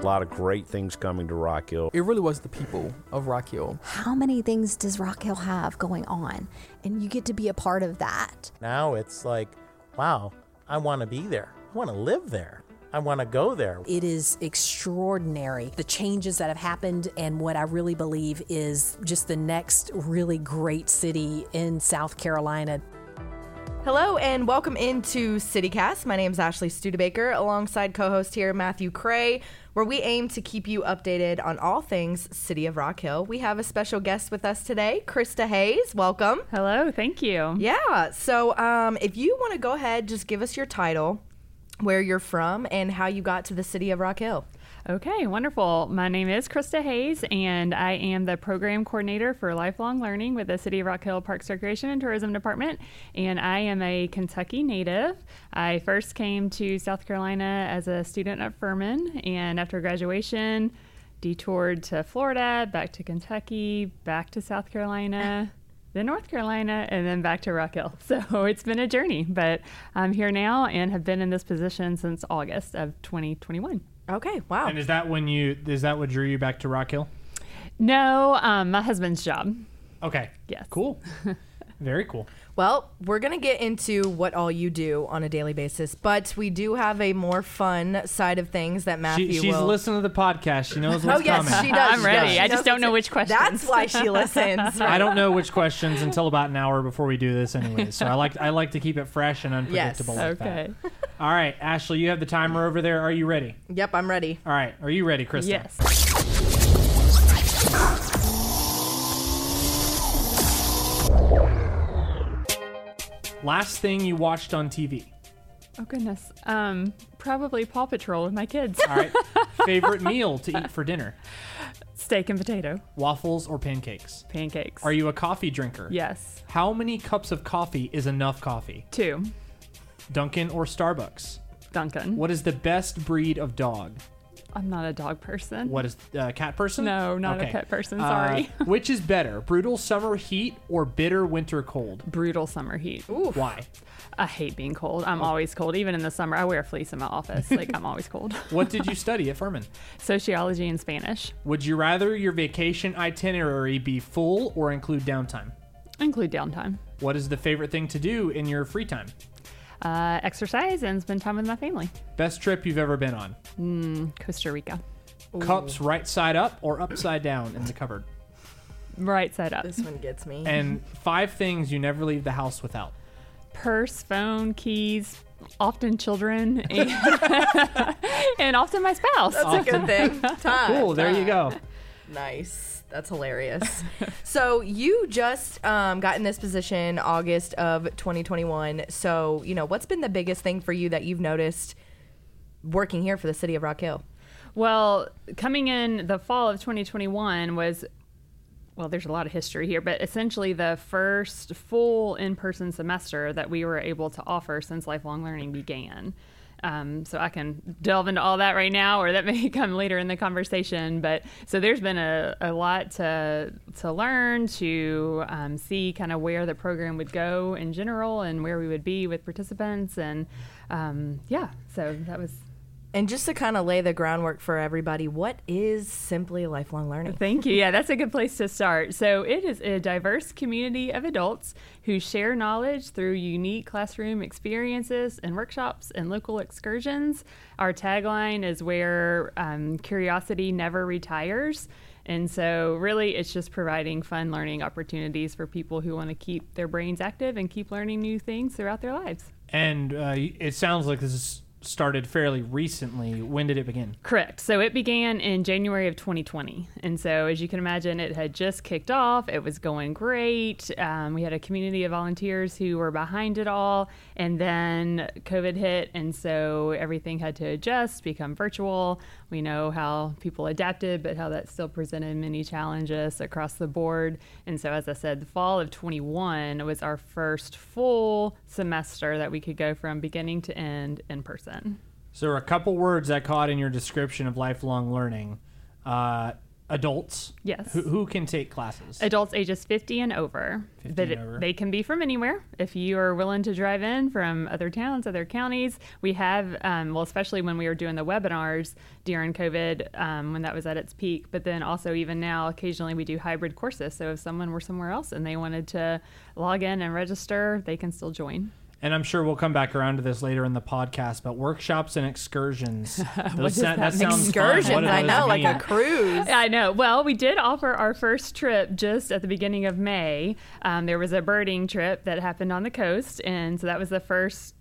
A lot of great things coming to Rock Hill. It really was the people of Rock Hill. How many things does Rock Hill have going on? And you get to be a part of that. Now it's like, wow, I want to be there. I want to live there. I want to go there. It is extraordinary the changes that have happened, and what I really believe is just the next really great city in South Carolina. Hello and welcome into CityCast. My name is Ashley Studebaker, alongside co-host here Matthew Cray, where we aim to keep you updated on all things City of Rock Hill. We have a special guest with us today, Krista Hayes. Welcome. Hello, thank you. Yeah. So, um, if you want to go ahead, just give us your title, where you're from, and how you got to the City of Rock Hill. Okay, wonderful. My name is Krista Hayes, and I am the program coordinator for lifelong learning with the City of Rock Hill Parks, Recreation, and Tourism Department. And I am a Kentucky native. I first came to South Carolina as a student at Furman, and after graduation, detoured to Florida, back to Kentucky, back to South Carolina. Then North Carolina, and then back to Rock Hill. So it's been a journey, but I'm here now and have been in this position since August of 2021. Okay. Wow. And is that when you is that what drew you back to Rock Hill? No, um, my husband's job. Okay. Yes. Cool. Very cool. Well, we're going to get into what all you do on a daily basis, but we do have a more fun side of things that Matthew She, she's will. listening to the podcast. She knows oh, what's oh, yes, coming. she does. I'm ready. does. She I just don't know which questions. That's why she listens. I don't know which questions until about an hour before we do this anyway. So I like I like to keep it fresh and unpredictable like Okay. that. All right, Ashley, you have the timer over there. Are you ready? Yep, I'm ready. All right. Are you ready, Krista? Yes. Last thing you watched on TV. Oh goodness. Um, probably Paw Patrol with my kids. All right. Favorite meal to eat for dinner? Steak and potato, Waffles or pancakes? pancakes. Are you a coffee drinker? Yes. How many cups of coffee is enough coffee? Two. Dunkin' or Starbucks? Dunkin'. What is the best breed of dog? I'm not a dog person. What is uh, cat person? No, not a pet person, sorry. Uh, which is better, brutal summer heat or bitter winter cold? Brutal summer heat. Why? I hate being cold. I'm always cold. Even in the summer, I wear a fleece in my office. Like I'm always cold. What did you study at Furman? Sociology and Spanish. Would you rather your vacation itinerary be full or include downtime? Include downtime. What is the favorite thing to do in your free time? Uh, exercise and spend time with my family. Best trip you've ever been on? Costa Rica. Cups right side up or upside down in the cupboard? Right side up. This one gets me. And five things you never leave the house without. Purse, phone, keys, often children, and, and often my spouse. That's a good thing. Time. Cool, there you go. Nice. That's hilarious. so you just um, got in this position August of 2021. So you know what's been the biggest thing for you that you've noticed working here for the city of Rock Hill? Well, coming in the fall of 2021 was, well, there's a lot of history here, but essentially the first full in person semester that we were able to offer since lifelong learning began. Um, so I can delve into all that right now, or that may come later in the conversation. But so there's been a, a lot to to learn, to um, see kind of where the program would go in general, and where we would be with participants, and um, yeah. So that was And just to kind of lay the groundwork for everybody, what is simply lifelong learning? Thank you. Yeah, that's a good place to start. So, it is a diverse community of adults who share knowledge through unique classroom experiences and workshops and local excursions. Our tagline is where um, curiosity never retires. And so, really, it's just providing fun learning opportunities for people who want to keep their brains active and keep learning new things throughout their lives. And uh, it sounds like this is started fairly recently. When did it begin? Correct. So it began in January of 2020. And so, as you can imagine, it had just kicked off. It was going great. Um, we had a community of volunteers who were behind it all. And then COVID hit. And so everything had to adjust, become virtual. We know how people adapted, but how that still presented many challenges across the board. And so, as I said, the fall of 21 was our first full semester that we could go from beginning to end in person. So a couple words I caught in your description of lifelong learning. Uh, adults. Yes. Who, who can take classes? Adults ages 50 and over. 50 but and over. they can be from anywhere. If you are willing to drive in from other towns, other counties, we have, um, well, especially when we were doing the webinars during COVID, um, when that was at its peak. But then also, even now, occasionally we do hybrid courses. So if someone were somewhere else and they wanted to log in and register, they can still join. And I'm sure we'll come back around to this later in the podcast. But workshops and excursions. Those does sa- that mean? sounds fun. What Excursions, do I those know, like a mean? cruise. I know. Well, we did offer our first trip just at the beginning of May. Um, there was a birding trip that happened on the coast, and so that was the first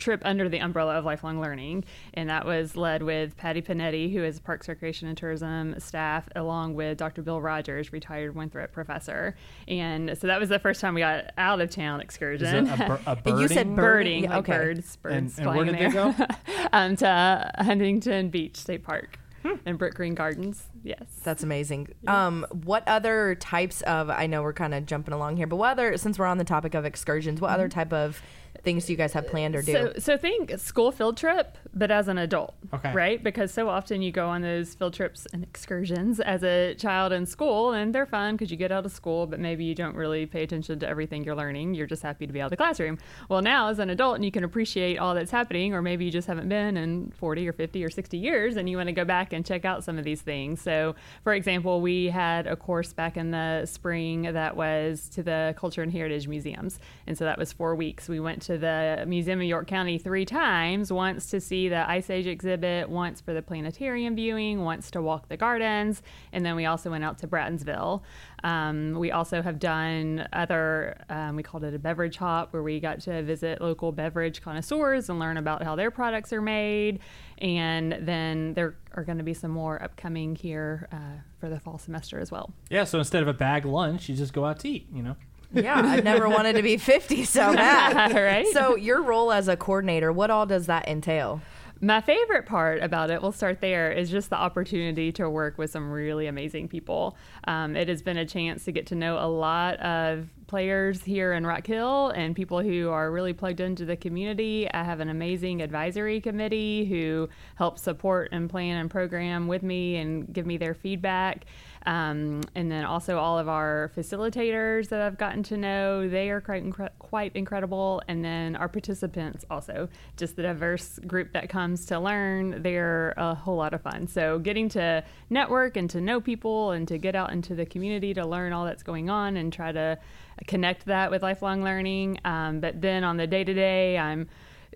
trip under the umbrella of lifelong learning and that was led with patty panetti who is parks recreation and tourism staff along with dr bill rogers retired winthrop professor and so that was the first time we got out of town excursion it a, a And you said birding? birding Yeah, like okay. birds birds And- and flying where did they there. go? um, to huntington beach state park and brookgreen gardens yes That's amazing. Um, what other types of? I know we're kind of jumping along here, but what other? Since we're on the topic of excursions, what other type of things do you guys have planned or do? So, so think school field trip, but as an adult, Okay. right? Because so often you go on those field trips and excursions as a child in school, and they're fun because you get out of school, but maybe you don't really pay attention to everything you're learning. You're just happy to be out of the classroom. Well, now as an adult, and you can appreciate all that's happening, or maybe you just haven't been in 40 or 50 or 60 years, and you want to go back and check out some of these things. So, for example, we had a course back in the spring that was to the Culture and Heritage Museums, and so that was four weeks. We went to the Museum of York County three times once to see the Ice Age exhibit, once for the planetarium viewing, once to walk the gardens, and then we also went out to Brattonsville. Um, we also have done other, um, we called it a beverage hop, where we got to visit local beverage connoisseurs and learn about how their products are made. And then there are going to be some more upcoming here uh, for the fall semester as well. Yeah, so instead of a bag lunch, you just go out to eat, you know? Yeah, I've never wanted to be 50 so bad. Right? So your role as a coordinator, what all does that entail? My favorite part about it, we'll start there, is just the opportunity to work with some really amazing people. Um, it has been a chance to get to know a lot of players here in Rock Hill and people who are really plugged into the community. I have an amazing advisory committee who helps support and plan and program with me and give me their feedback. Um, and then also all of our facilitators that I've gotten to know, they are quite, incre- quite incredible. And then our participants also, just the diverse group that comes to learn, they're a whole lot of fun. So getting to network and to know people and to get out into the community to learn all that's going on and try to connect that with lifelong learning. Um, but then on the day to day, I'm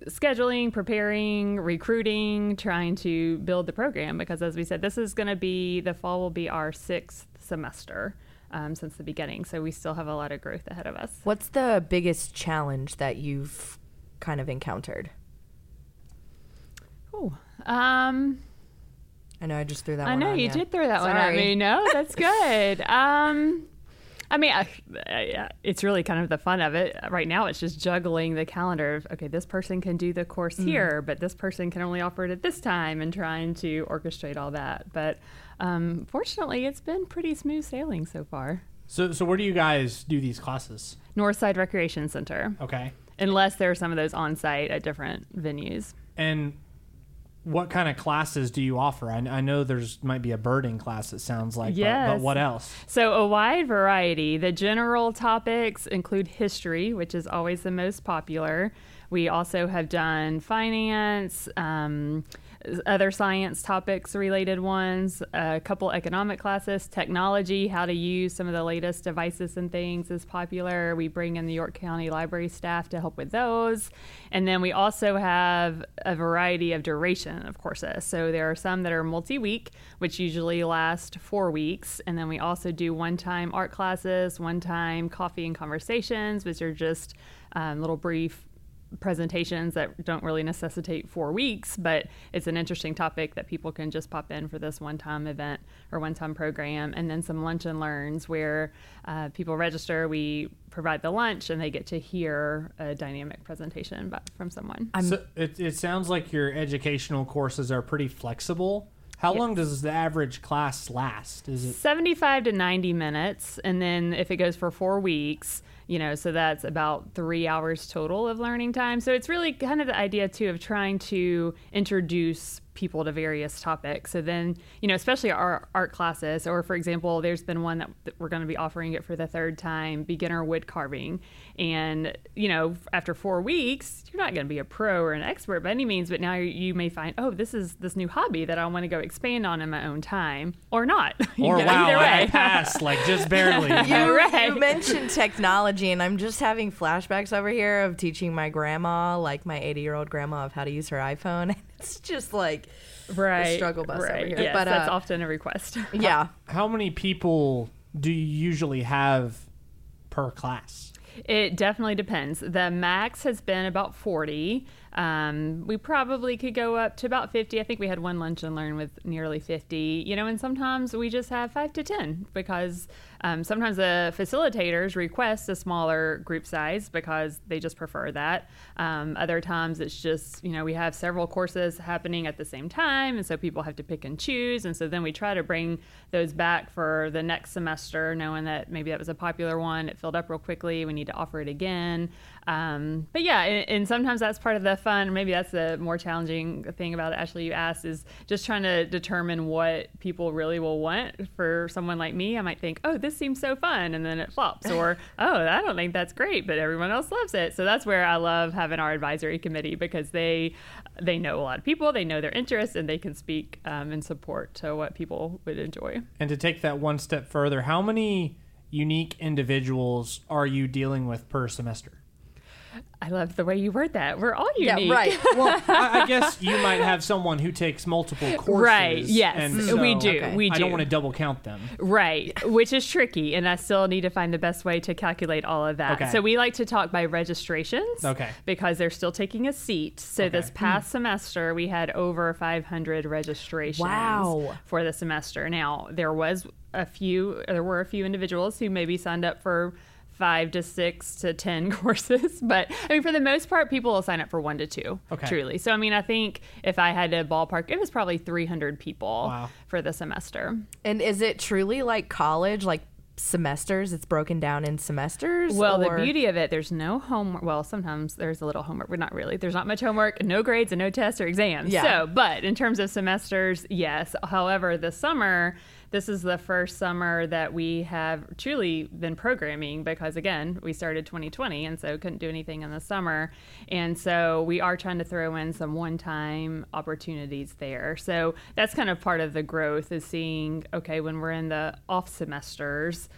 scheduling, preparing, recruiting, trying to build the program because, as we said, this is going to be the fall will be our sixth semester um, since the beginning. So we still have a lot of growth ahead of us. What's the biggest challenge that you've kind of encountered? Oh, Um, I know I just threw that I know you did throw that one at me. No, that's good. um, I mean, I, I, it's really kind of the fun of it. Right now, it's just juggling the calendar of okay, this person can do the course Mm. here, but this person can only offer it at this time, and trying to orchestrate all that. But um, fortunately, it's been pretty smooth sailing so far. So, so where do you guys do these classes? Northside Recreation Center, Okay. unless there are some of those on site at different venues. And what kind of classes do you offer? I, I know there's might be a birding class. It sounds like. but- But, what else? So, a wide variety. The general topics include history, which is always the most popular. We also have done finance, um, other science topics related ones, a couple economic classes, technology, how to use some of the latest devices and things is popular. We bring in the York County Library staff to help with those. And then we also have a variety of duration of courses. So there are some that are multi week, which usually last four weeks. And then we also do one time art classes, one time coffee and conversations, which are just um, little brief presentations that don't really necessitate four weeks, but it's an interesting topic that people can just pop in for this one time event or one time program. And then some lunch and learns where uh, people register, we provide the lunch, and they get to hear a dynamic presentation by, from someone. so it, it sounds like your educational courses are pretty flexible. How Yes. long does the average class last? Is it 75 to 90 minutes and then if it goes for four weeks you know, so that's about three hours total of learning time. So it's really kind of the idea too of trying to introduce people to various topics. So then, you know, especially our art classes, or for example, there's been one that, that we're going to be offering it for the third time, beginner wood carving. And, you know, after four weeks, you're not going to be a pro or an expert by any means, but now you may find, oh, this is this new hobby that I want to go expand on in my own time, or not. You Or know, wow, either I passed like just barely. You, Right. you mentioned technology, and I'm just having flashbacks over here of teaching my grandma, like my 80 year old grandma, of how to use her iPhone. It's just like, right. struggle bus over here. Yes, But, that's uh, often a request. yeah. How many people do you usually have per class? It definitely depends. The max has been about 40. Um, we probably could go up to about 50. I think we had one lunch and learn with nearly 50, you know, and sometimes we just have five to 10 because um, sometimes the facilitators request a smaller group size because they just prefer that. Um, other times it's just, you know, we have several courses happening at the same time, and so people have to pick and choose. And so then we try to bring those back for the next semester, knowing that maybe that was a popular one, it filled up real quickly, we need to offer it again. Um, but yeah, and, and sometimes that's part of the fun. Maybe that's the more challenging thing about it. Ashley, you asked is just trying to determine what people really will want. For someone like me, I might think, oh, this seems so fun, and then it flops, or oh, I don't think that's great, but everyone else loves it. So that's where I love having our advisory committee because they they know a lot of people, they know their interests, and they can speak um, in support to what people would enjoy. And to take that one step further, how many unique individuals are you dealing with per semester? I love the way you word that. We're all unique. Yeah, right. Well, I, I guess you might have someone who takes multiple courses. Right, yes, and we do, Okay. we I do. don't want to double count them. Right, which is tricky, and I still need to find the best way to calculate all of that. Okay. So we like to talk by registrations. Okay. Because they're still taking a seat. So this past hmm. semester we had over 500 registrations. Wow. For the semester. Now there was a few. There were a few individuals who maybe signed up for. Five to six to ten courses, but I mean, for the most part, people will sign up for one to two. Okay. Truly, so I mean, I think if I had to ballpark, it was probably 300 people Wow. for the semester. And is it truly like college, like semesters? It's broken down in semesters? Well, or- the beauty of it, there's no homework. Well, sometimes there's a little homework, but not really. There's not much homework, no grades, and no tests or exams. Yeah. So, but in terms of semesters, yes. However, the summer, this is the first summer that we have truly been programming because, again, we started 2020 and so couldn't do anything in the summer. And so we are trying to throw in some one time opportunities there. So that's kind of part of the growth is seeing, okay, when we're in the off semesters,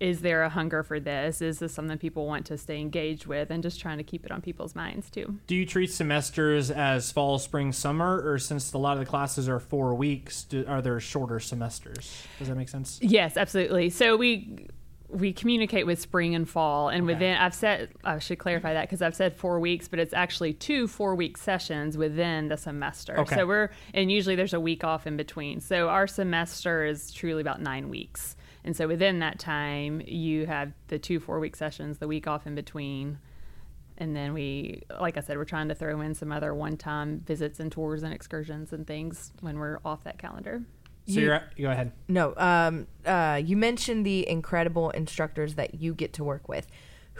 is there a hunger for this? Is this something people want to stay engaged with? And just trying to keep it on people's minds too. Do you treat semesters as fall, spring, summer, or since a lot of the classes are four weeks, do, are there shorter semesters? Does that make sense? Yes, absolutely. So we we communicate with spring and fall, and Okay. within I've said I should clarify that because I've said four weeks, but it's actually two four week sessions within the semester. Okay. So we're and usually there's a week off in between. So our semester is truly about nine weeks, and so within that time you have the two four week sessions, the week off in between. And then we, like I said, we're trying to throw in some other one-time visits and tours and excursions and things when we're off that calendar. So You- you, are you go ahead. No, um, uh, you mentioned the incredible instructors that you get to work with.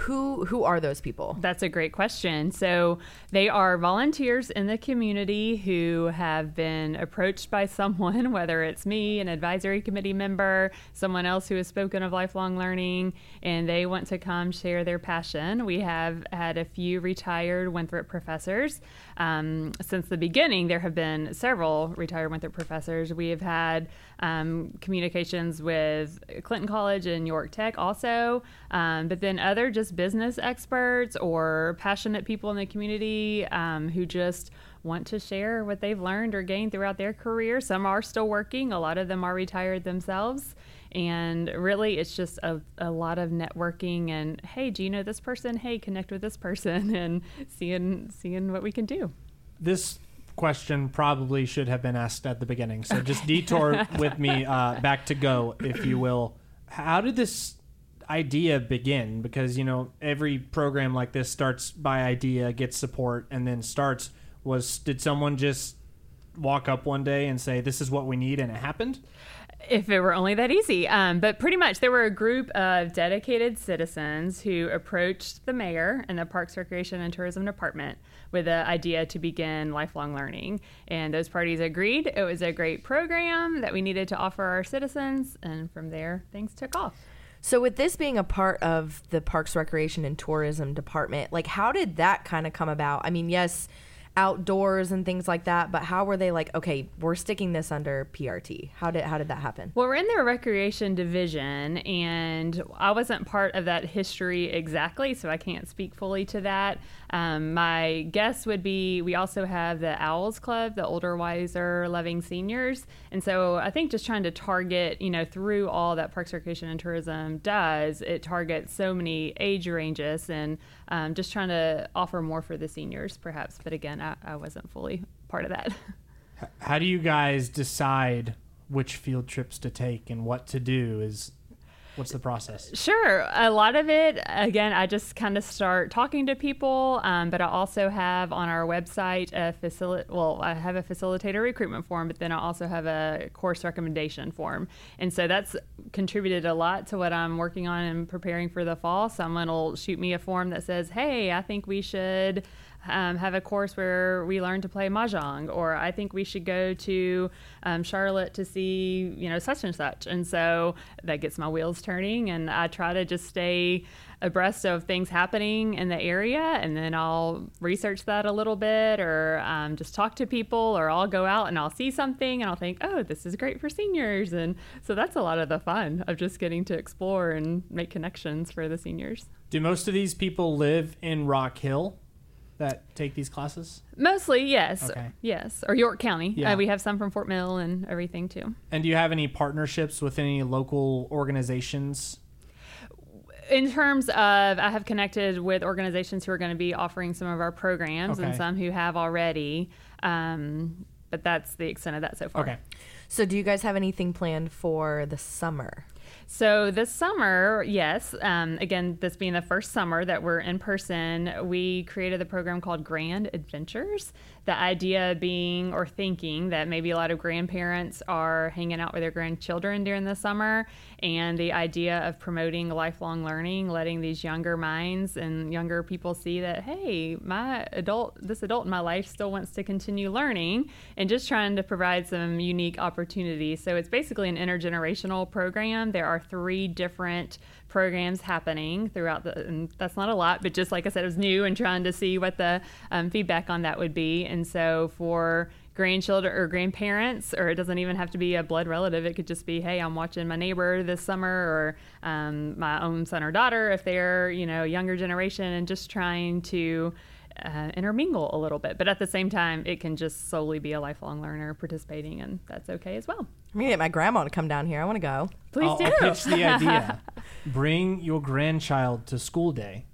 Who who are those people? That's a great question. So, they are volunteers in the community who have been approached by someone, whether it's me, an advisory committee member, someone else who has spoken of lifelong learning, and they want to come share their passion. We have had a few retired Winthrop professors. Um, since the beginning, there have been several retired Winthrop professors. We have had um, communications with Clinton College and York Tech also, um, but then other just business experts or passionate people in the community um, who just want to share what they've learned or gained throughout their career. Some are still working, a lot of them are retired themselves. And really, it's just a, a lot of networking and hey, do you know this person? Hey, connect with this person and seeing seeing what we can do. This question probably should have been asked at the beginning. So just detour with me uh, back to go, if you will. How did this idea begin? Because you know every program like this starts by idea, gets support, and then starts. Was did someone just walk up one day and say, "This is what we need," and it happened? If it were only that easy. Um, but pretty much, there were a group of dedicated citizens who approached the mayor and the Parks, Recreation, and Tourism Department with the idea to begin lifelong learning. And those parties agreed. It was a great program that we needed to offer our citizens. And from there, things took off. So, with this being a part of the Parks, Recreation, and Tourism Department, like how did that kind of come about? I mean, yes, outdoors and things like that, but how were they like, okay, we're sticking this under PRT? How did how did that happen? Well, we're in their recreation division, and I wasn't part of that history exactly, so I can't speak fully to that. Um, my guess would be we also have the Owls Club, the older, wiser, loving seniors, and so I think just trying to target, you know, through all that Parks, Recreation, and Tourism does, it targets so many age ranges, and um, just trying to offer more for the seniors, perhaps. But again, I, I wasn't fully part of that. How do you guys decide which field trips to take and what to do? Is what's the process? Sure. A lot of it, again, I just kind of start talking to people, um, but I also have on our website a facility. Well, I have a facilitator recruitment form, but then I also have a course recommendation form, and so that's contributed a lot to what I'm working on and preparing for the fall. Someone will shoot me a form that says, "Hey, I think we should." Um, have a course where we learn to play mahjong, or I think we should go to um, Charlotte to see, you know, such and such. And so that gets my wheels turning, and I try to just stay abreast of things happening in the area, and then I'll research that a little bit, or um, just talk to people, or I'll go out and I'll see something, and I'll think, oh, this is great for seniors, and so that's a lot of the fun of just getting to explore and make connections for the seniors. Do most of these people live in Rock Hill? That take these classes? Mostly, yes. Okay. Yes, or York County. Yeah. Uh, we have some from Fort Mill and everything too. And do you have any partnerships with any local organizations? In terms of, I have connected with organizations who are going to be offering some of our programs and some who have already. Um, but that's the extent of that so far. Okay. So, do you guys have anything planned for the summer? So this summer, yes, um, again, this being the first summer that we're in person, we created a program called Grand Adventures. The idea being or thinking that maybe a lot of grandparents are hanging out with their grandchildren during the summer, and the idea of promoting lifelong learning, letting these younger minds and younger people see that hey, my adult, this adult in my life still wants to continue learning, and just trying to provide some unique opportunities. So it's basically an intergenerational program. There are three different programs happening throughout the and that's not a lot but just like i said it was new and trying to see what the um, feedback on that would be. And so for grandchildren or grandparents or it doesn't even have to be a blood relative it could just be hey i'm watching my neighbor this summer or um, my own son or daughter if they're you know younger generation and just trying to uh, intermingle a little bit but at the same time it can just solely be a lifelong learner participating and that's okay as well I'm gonna get my grandma to come down here. I want to go. please I'll, do I'll pitch the idea. Bring your grandchild to school day.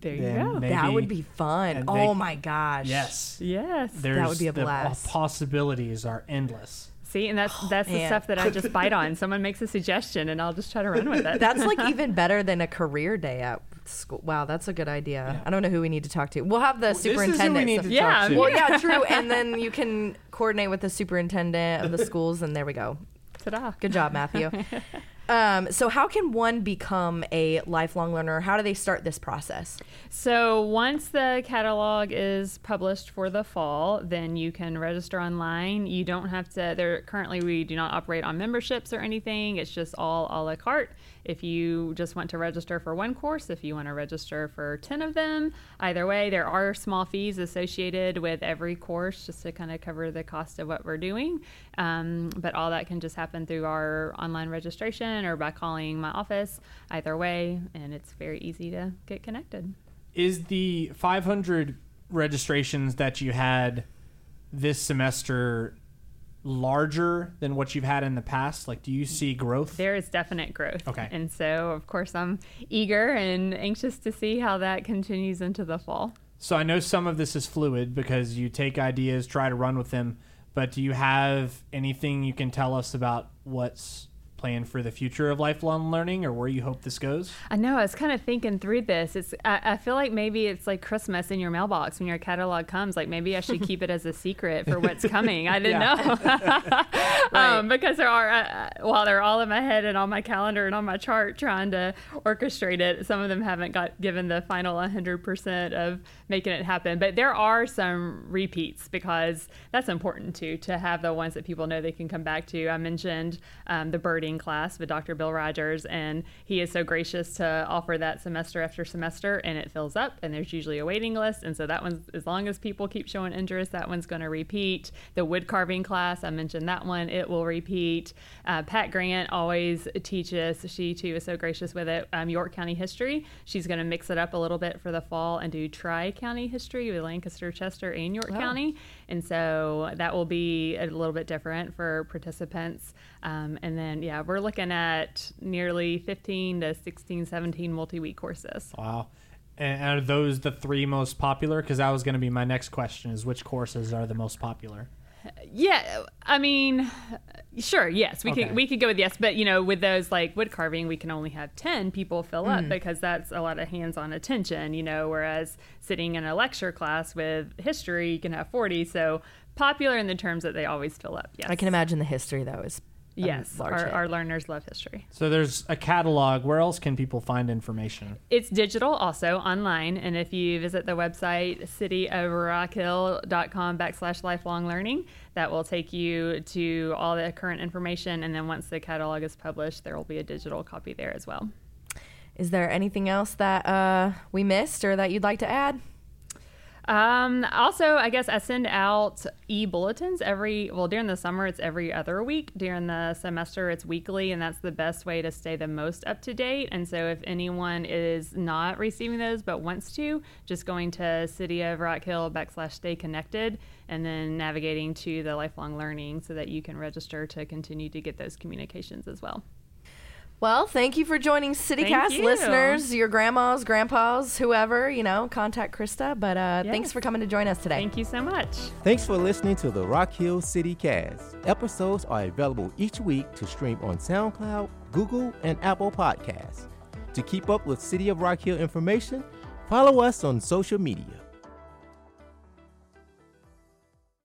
there you go maybe- that would be fun. Oh they- my gosh. Yes. yes There's would be a the blast. possibilities are endless. See, and that's that's the man. stuff that I just bite on. Someone makes a suggestion, and I'll just try to run with it. That's like even better than a career day at school. Wow, that's a good idea. I don't know who we need to talk to. We'll have the This is who we superintendent. need so- to Yeah, to. well, yeah, true. And then you can coordinate with the superintendent of the schools, and there we go. Ta-da. Good job, Matthew. um, so, how can one become a lifelong learner? How do they start this process? So once the catalog is published for the fall, then you can register online. You don't have to. There currently we do not operate on memberships or anything. It's just all a la carte. If you just want to register for one course, if you want to register for ten of them, either way, there are small fees associated with every course, just to kind of cover the cost of what we're doing. Um, but all that can just happen through our online registration or by calling my office. Either way, and it's very easy to get connected. Is the 500 registrations that you had this semester larger than what you've had in the past? Like, do you see growth? There is definite growth. Okay. And so, of course, I'm eager and anxious to see how that continues into the fall. So I know some of this is fluid because you take ideas, try to run with them, but do you have anything you can tell us about what's plan for the future of lifelong learning or where you hope this goes? I know. I was kind of thinking through this. It's. I, I feel like maybe it's like Christmas in your mailbox when your catalog comes. Like maybe I should keep it as a secret for what's coming. I didn't know um, because there are uh, while they're all in my head and on my calendar and on my chart trying to orchestrate it. Some of them haven't got given the final 100% of making it happen, but there are some repeats because that's important too to have the ones that people know they can come back to. I mentioned um, the birding class with Dr. Bill Rogers, and he is so gracious to offer that semester after semester, and it fills up, and there's usually a waiting list, and so that one's as long as people keep showing interest, that one's going to repeat. The wood carving class, I mentioned that one, it will repeat. Uh, Pat Grant always teaches; she too is so gracious with it. Um, York County history. She's going to mix it up a little bit for the fall and do Tri County history with Lancaster, Chester, and York County, and so that will be a little bit different for participants. Um, and then, yeah, we're looking at nearly 15 to 16, 17 multi week courses. Wow. And are those the three most popular? Because that was going to be my next question: is which courses are the most popular? Yeah, I mean, sure, yes, we Okay. could we could go with yes, but you know, with those like wood carving, we can only have ten people fill up mm. because that's a lot of hands-on attention, you know. Whereas sitting in a lecture class with history, you can have forty. So popular in the terms that they always fill up. Yes, I can imagine the history though is a Yes, our, our learners love history. So there's a catalog. Where else can people find information? It's digital also online. And if you visit the website cityofrockhill.com backslash lifelong learning, that will take you to all the current information. And then once the catalog is published, there will be a digital copy there as well. Is there anything else that uh, we missed or that you'd like to add? Um, also, I guess I send out e bulletins every, well, during the summer, it's every other week. During the semester, it's weekly, and that's the best way to stay the most up to date. And so, if anyone is not receiving those but wants to, just going to City of Rock Hill backslash stay connected and then navigating to the lifelong learning so that you can register to continue to get those communications as well. Well, thank you for joining CityCast Thank you. listeners, your grandmas, grandpas, whoever, you know, contact Krista. But uh, thanks for coming to join us today. Thank you so much. Thanks for listening to the Rock Hill City Cast. Episodes are available each week to stream on SoundCloud, Google, and Apple Podcasts. To keep up with City of Rock Hill information, follow us on social media.